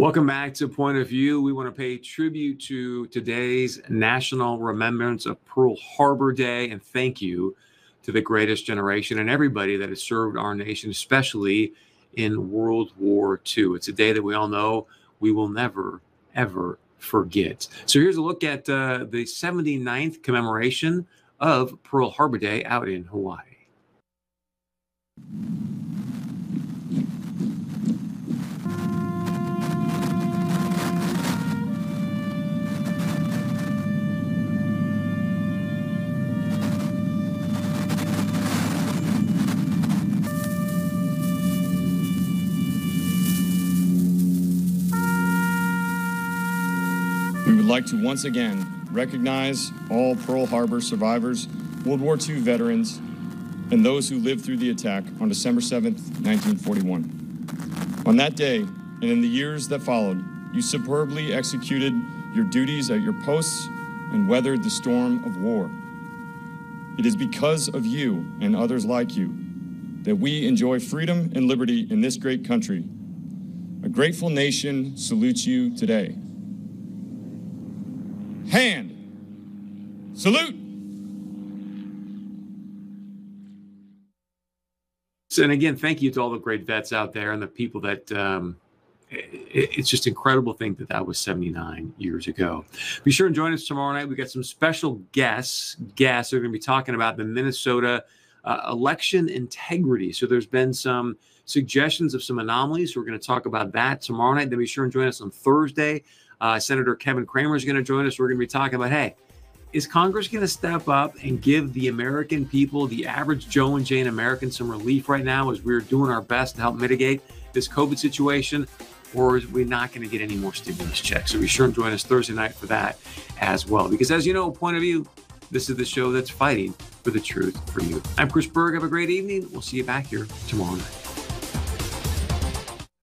Welcome back to Point of View. We want to pay tribute to today's National Remembrance of Pearl Harbor Day and thank you to the greatest generation and everybody that has served our nation, especially in World War II. It's a day that we all know we will never, ever forget. So here's a look at uh, the 79th commemoration of Pearl Harbor Day out in Hawaii. Like to once again recognize all Pearl Harbor survivors, World War II veterans, and those who lived through the attack on December 7, 1941. On that day, and in the years that followed, you superbly executed your duties at your posts and weathered the storm of war. It is because of you and others like you that we enjoy freedom and liberty in this great country. A grateful nation salutes you today. Hand. Salute. So, And again, thank you to all the great vets out there and the people that. Um, it, it's just incredible think that that was 79 years ago. Be sure and join us tomorrow night. We got some special guests. Guests are going to be talking about the Minnesota uh, election integrity. So there's been some suggestions of some anomalies. We're going to talk about that tomorrow night. Then be sure and join us on Thursday uh, Senator Kevin Cramer is going to join us. We're going to be talking about hey, is Congress going to step up and give the American people, the average Joe and Jane American, some relief right now as we're doing our best to help mitigate this COVID situation? Or are we not going to get any more stimulus checks? So be sure and join us Thursday night for that as well. Because as you know, point of view, this is the show that's fighting for the truth for you. I'm Chris Berg. Have a great evening. We'll see you back here tomorrow night.